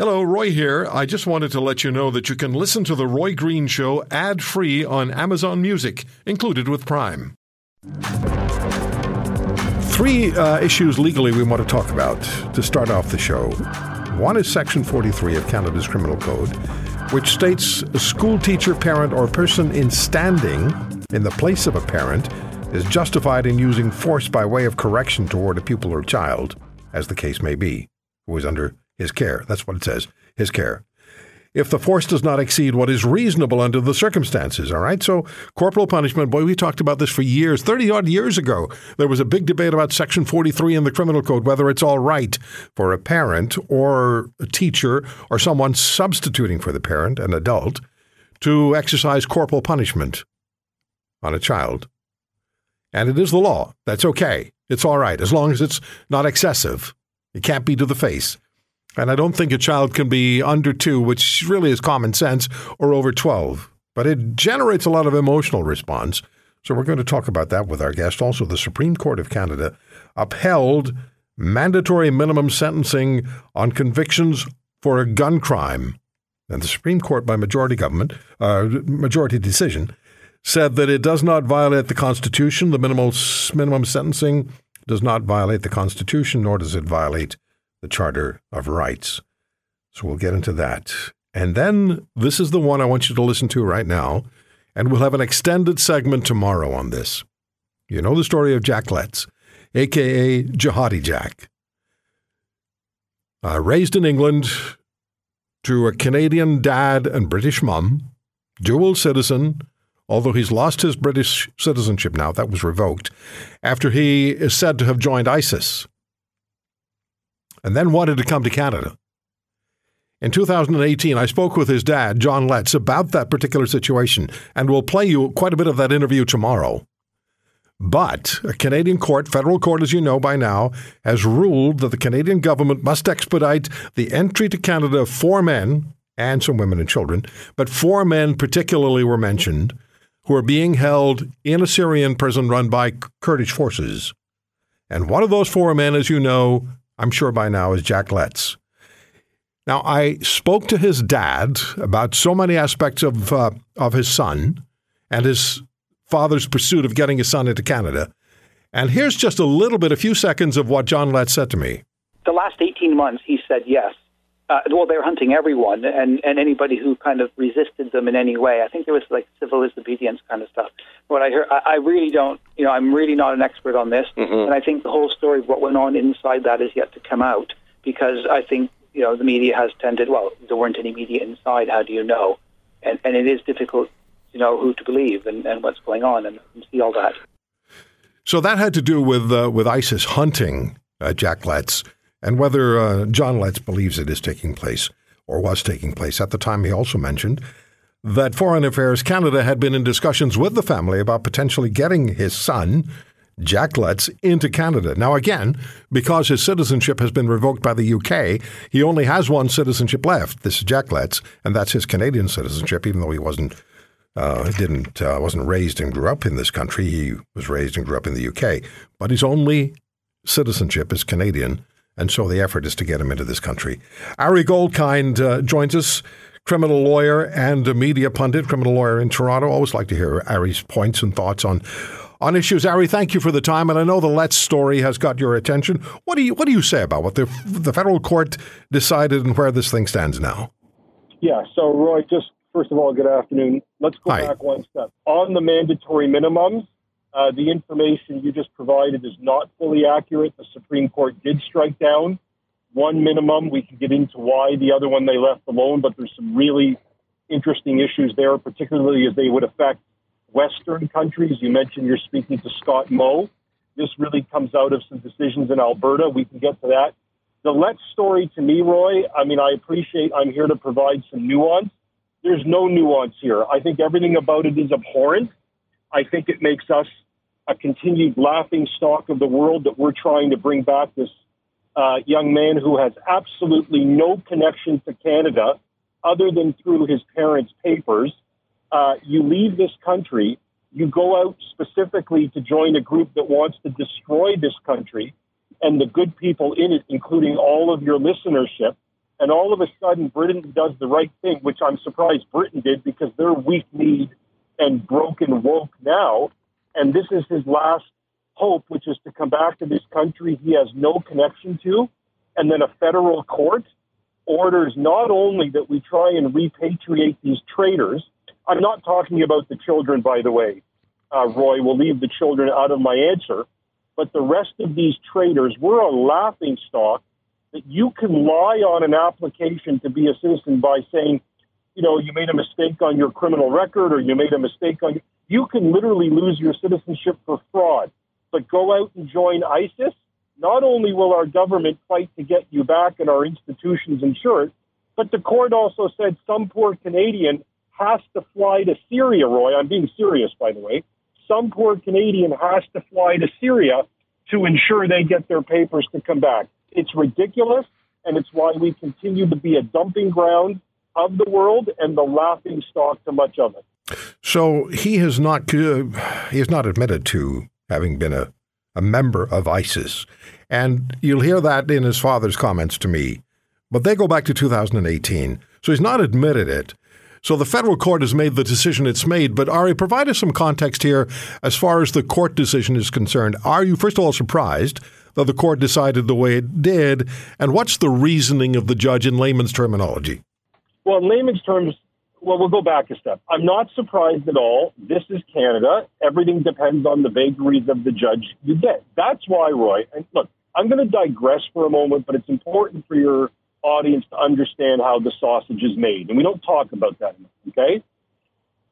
Hello, Roy here. I just wanted to let you know that you can listen to The Roy Green Show ad free on Amazon Music, included with Prime. Three uh, issues legally we want to talk about to start off the show. One is Section 43 of Canada's Criminal Code, which states a school teacher, parent, or person in standing in the place of a parent is justified in using force by way of correction toward a pupil or child, as the case may be, who is under his care. That's what it says, his care. If the force does not exceed what is reasonable under the circumstances, all right? So, corporal punishment, boy, we talked about this for years. 30 odd years ago, there was a big debate about Section 43 in the Criminal Code, whether it's all right for a parent or a teacher or someone substituting for the parent, an adult, to exercise corporal punishment on a child. And it is the law. That's okay. It's all right, as long as it's not excessive. It can't be to the face. And I don't think a child can be under two, which really is common sense, or over 12. But it generates a lot of emotional response. So we're going to talk about that with our guest. Also, the Supreme Court of Canada upheld mandatory minimum sentencing on convictions for a gun crime. And the Supreme Court, by majority government, uh, majority decision, said that it does not violate the Constitution. The minimal minimum sentencing does not violate the Constitution, nor does it violate the Charter of Rights. So we'll get into that. And then this is the one I want you to listen to right now, and we'll have an extended segment tomorrow on this. You know the story of Jack Letts, aka Jihadi Jack. Uh, raised in England to a Canadian dad and British mum, dual citizen, although he's lost his British citizenship now, that was revoked, after he is said to have joined ISIS and then wanted to come to Canada. In 2018, I spoke with his dad, John Letts, about that particular situation, and we'll play you quite a bit of that interview tomorrow. But a Canadian court, federal court, as you know by now, has ruled that the Canadian government must expedite the entry to Canada of four men and some women and children, but four men particularly were mentioned who are being held in a Syrian prison run by Kurdish forces. And one of those four men, as you know, I'm sure by now, is Jack Letts. Now, I spoke to his dad about so many aspects of, uh, of his son and his father's pursuit of getting his son into Canada. And here's just a little bit, a few seconds of what John Letts said to me. The last 18 months, he said yes. Uh, well, they were hunting everyone and, and anybody who kind of resisted them in any way. I think there was like civil disobedience kind of stuff. What I heard, I, I really don't, you know, I'm really not an expert on this, mm-hmm. and I think the whole story of what went on inside that is yet to come out because I think you know the media has tended. Well, there weren't any media inside. How do you know? And and it is difficult to know who to believe and, and what's going on and, and see all that. So that had to do with uh, with ISIS hunting uh, Jack Letts and whether uh, John Letts believes it is taking place or was taking place. At the time, he also mentioned that Foreign Affairs Canada had been in discussions with the family about potentially getting his son, Jack Letts, into Canada. Now, again, because his citizenship has been revoked by the UK, he only has one citizenship left. This is Jack Letts, and that's his Canadian citizenship, even though he wasn't. Uh, didn't uh, wasn't raised and grew up in this country. He was raised and grew up in the UK, but his only citizenship is Canadian, and so the effort is to get him into this country. Ari Goldkind uh, joins us, criminal lawyer and a media pundit, criminal lawyer in Toronto. Always like to hear Ari's points and thoughts on on issues. Ari, thank you for the time, and I know the Letts story has got your attention. What do you what do you say about what the the federal court decided and where this thing stands now? Yeah. So, Roy, just first of all, good afternoon. Let's go Hi. back one step on the mandatory minimums. Uh, the information you just provided is not fully accurate. The Supreme Court did strike down one minimum. We can get into why the other one they left alone, but there's some really interesting issues there, particularly as they would affect Western countries. You mentioned you're speaking to Scott Moe. This really comes out of some decisions in Alberta. We can get to that. The Letts story to me, Roy, I mean, I appreciate I'm here to provide some nuance. There's no nuance here. I think everything about it is abhorrent. I think it makes us a continued laughing stock of the world that we're trying to bring back this uh, young man who has absolutely no connection to Canada other than through his parents' papers. Uh, you leave this country, you go out specifically to join a group that wants to destroy this country and the good people in it, including all of your listenership. and all of a sudden Britain does the right thing, which I'm surprised Britain did because they're weak-kneed and broken woke now, and this is his last hope, which is to come back to this country he has no connection to, and then a federal court orders not only that we try and repatriate these traitors. I'm not talking about the children, by the way. Uh, Roy, we'll leave the children out of my answer. But the rest of these traitors, we're a laughing stock that you can lie on an application to be a citizen by saying, you know, you made a mistake on your criminal record or you made a mistake on. You can literally lose your citizenship for fraud. But go out and join ISIS. Not only will our government fight to get you back and our institutions insured, but the court also said some poor Canadian has to fly to Syria, Roy. I'm being serious, by the way. Some poor Canadian has to fly to Syria to ensure they get their papers to come back. It's ridiculous, and it's why we continue to be a dumping ground of the world and the laughing stock to much of it. So he has not uh, he has not admitted to having been a, a member of ISIS, and you'll hear that in his father's comments to me. But they go back to 2018, so he's not admitted it. So the federal court has made the decision it's made. But Ari, provide us some context here as far as the court decision is concerned. Are you, first of all, surprised that the court decided the way it did? And what's the reasoning of the judge in layman's terminology? Well, in layman's terms, well, we'll go back a step. I'm not surprised at all. This is Canada. Everything depends on the vagaries of the judge you get. That's why, Roy, and look, I'm going to digress for a moment, but it's important for your audience to understand how the sausage is made. And we don't talk about that enough, okay?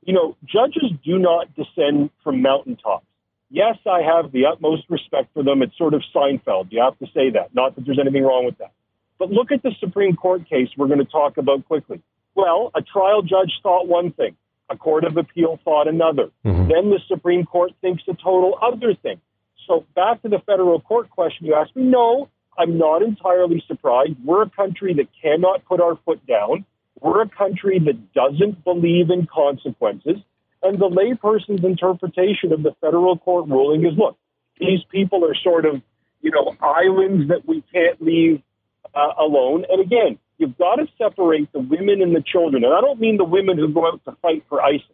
You know, judges do not descend from mountaintops. Yes, I have the utmost respect for them. It's sort of Seinfeld. You have to say that. Not that there's anything wrong with that. But look at the Supreme Court case we're going to talk about quickly. Well, a trial judge thought one thing, a court of appeal thought another. Mm-hmm. Then the Supreme Court thinks a total other thing. So back to the federal court question you asked me, no, I'm not entirely surprised. We're a country that cannot put our foot down. We're a country that doesn't believe in consequences. And the layperson's interpretation of the federal court ruling is look, these people are sort of, you know, islands that we can't leave uh, alone. And again, you've got to separate the women and the children. And I don't mean the women who go out to fight for ISIS,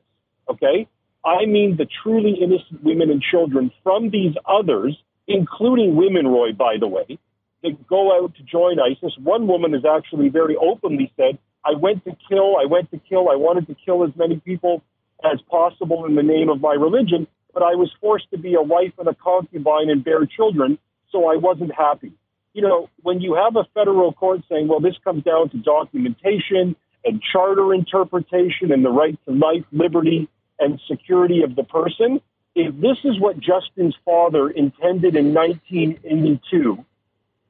okay? I mean the truly innocent women and children from these others, including women, Roy, by the way, that go out to join ISIS. One woman has actually very openly said, I went to kill, I went to kill, I wanted to kill as many people as possible in the name of my religion, but I was forced to be a wife and a concubine and bear children, so I wasn't happy. You know, when you have a federal court saying, well, this comes down to documentation and charter interpretation and the right to life, liberty, and security of the person, if this is what Justin's father intended in 1982,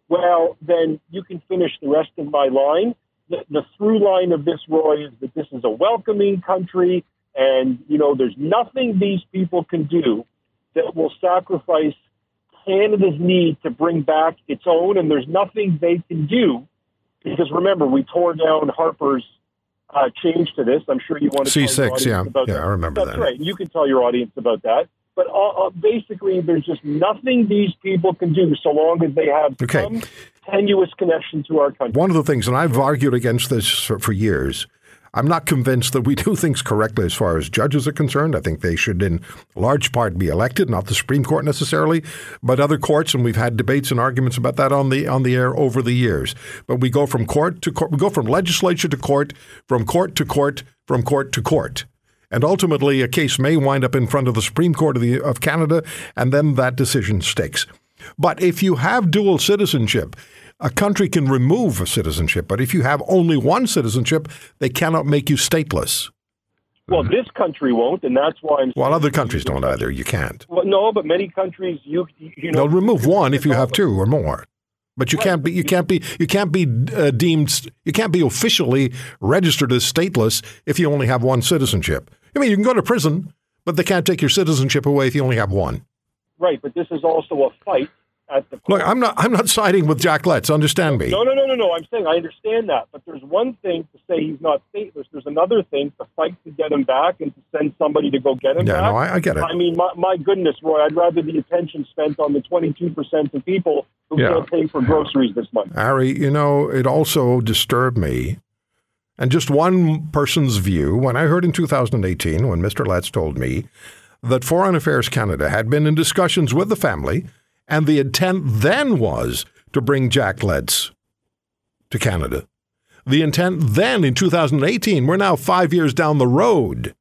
well, then you can finish the rest of my line. The, the through line of this, Roy, is that this is a welcoming country, and you know there's nothing these people can do that will sacrifice Canada's need to bring back its own, and there's nothing they can do because remember we tore down Harper's uh, change to this. I'm sure you want to C6, yeah, yeah, that. I remember That's that. right. You can tell your audience about that. But uh, uh, basically, there's just nothing these people can do so long as they have okay. some tenuous connection to our country. One of the things, and I've argued against this for, for years, I'm not convinced that we do things correctly as far as judges are concerned. I think they should, in large part, be elected, not the Supreme Court necessarily, but other courts. And we've had debates and arguments about that on the on the air over the years. But we go from court to court. We go from legislature to court, from court to court, from court to court. And ultimately, a case may wind up in front of the Supreme Court of, the, of Canada, and then that decision sticks. But if you have dual citizenship, a country can remove a citizenship, but if you have only one citizenship, they cannot make you stateless. Well, this country won't, and that's why I'm. Well, other countries don't either. You can't. Well, no, but many countries you you know. They'll remove one if you have two or more, but you can't be you can't be you can't be uh, deemed you can't be officially registered as stateless if you only have one citizenship. I mean, you can go to prison, but they can't take your citizenship away if you only have one. Right, but this is also a fight at the look. I'm not. I'm not siding with Jack Letts. Understand me. No, no, no, no, no. I'm saying I understand that, but there's one thing to say he's not stateless. There's another thing to fight to get him back and to send somebody to go get him yeah, back. no, I, I get it. I mean, my, my goodness, Roy, I'd rather the attention spent on the 22 percent of people who Yeah. can't pay for groceries this month. Ari, you know, it also disturbed me, and just one person's view, when I heard in 2018, when Mr. Letts told me that Foreign Affairs Canada had been in discussions with the family, and the intent then was to bring Jack Letts to Canada. The intent then in 2018, we're now five years down the road,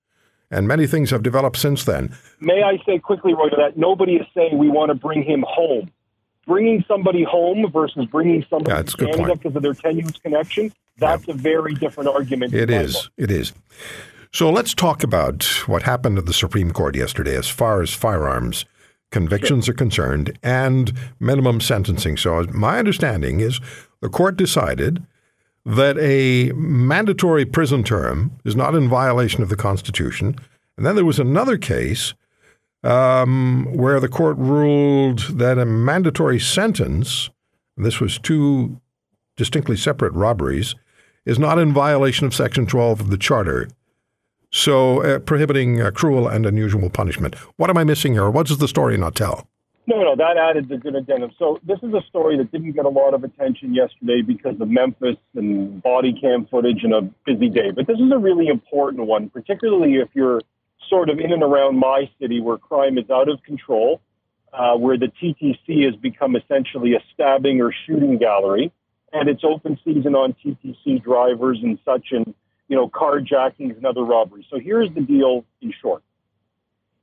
and many things have developed since then. May I say quickly, Roy, that nobody is saying we want to bring him home. Bringing somebody home versus bringing somebody Yeah, to Canada because of their tenuous connection, that's a very different argument. It is. It is. So let's talk about what happened at the Supreme Court yesterday as far as firearms convictions are concerned and minimum sentencing. So my understanding is the court decided that a mandatory prison term is not in violation of the Constitution. And then there was another case um, where the court ruled that a mandatory sentence, this was two distinctly separate robberies, is not in violation of Section 12 of the Charter. So, uh, prohibiting uh, cruel and unusual punishment. What am I missing here? What does the story not tell? No, no, that added the good addendum. So this is a story that didn't get a lot of attention yesterday because of Memphis and body cam footage and a busy day. But this is a really important one, particularly if you're sort of in and around my city where crime is out of control, uh, where the TTC has become essentially a stabbing or shooting gallery, and it's open season on TTC drivers and such, and you know carjackings and other robberies. So here's the deal in short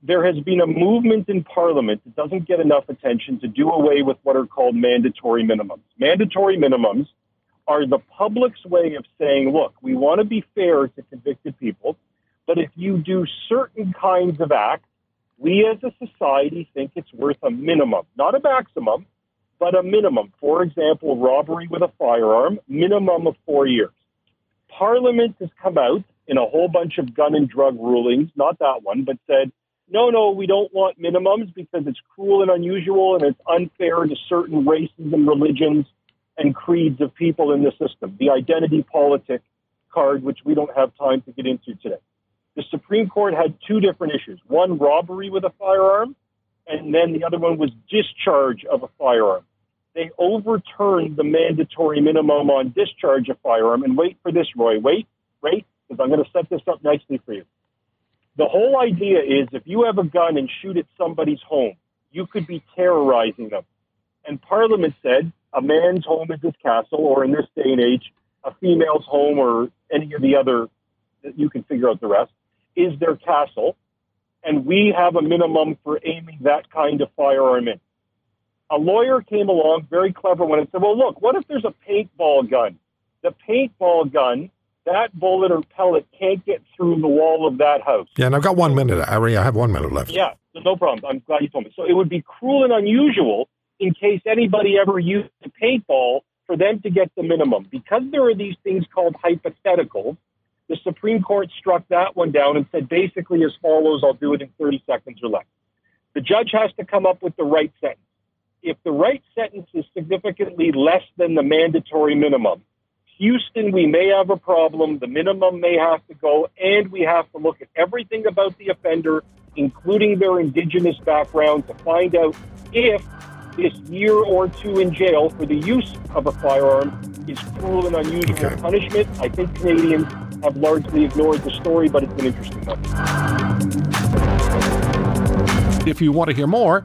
there has been a movement in Parliament that doesn't get enough attention to do away with what are called mandatory minimums. Mandatory minimums are the public's way of saying, look, we want to be fair to convicted people, but if you do certain kinds of acts, we as a society think it's worth a minimum, not a maximum, but a minimum. For example, robbery with a firearm, minimum of four years. Parliament has come out in a whole bunch of gun and drug rulings, not that one, but said, no, no, we don't want minimums because it's cruel and unusual and it's unfair to certain races and religions and creeds of people in the system. The identity politic card, which we don't have time to get into today. The Supreme Court had two different issues one, robbery with a firearm, and then the other one was discharge of a firearm. They overturned the mandatory minimum on discharge of firearm. And wait for this, Roy. Wait, wait, because I'm going to set this up nicely for you. The whole idea is if you have a gun and shoot at somebody's home, you could be terrorizing them. And Parliament said a man's home is his castle, or in this day and age, a female's home or any of the other, you can figure out the rest, is their castle. And we have a minimum for aiming that kind of firearm in. A lawyer came along, very clever one, and said, well, look, what if there's a paintball gun? The paintball gun that bullet or pellet can't get through the wall of that house. Yeah, and I've got one minute, Ari. I have one minute left. Yeah, no problem. I'm glad you told me. So it would be cruel and unusual in case anybody ever used a paintball for them to get the minimum. Because there are these things called hypotheticals, the Supreme Court struck that one down and said basically as follows I'll do it in 30 seconds or less. The judge has to come up with the right sentence. If the right sentence is significantly less than the mandatory minimum, Houston, we may have a problem. The minimum may have to go, and we have to look at everything about the offender, including their indigenous background, to find out if this year or two in jail for the use of a firearm is cruel and unusual Okay. punishment. I think Canadians have largely ignored the story, but it's an interesting one. If you want to hear more,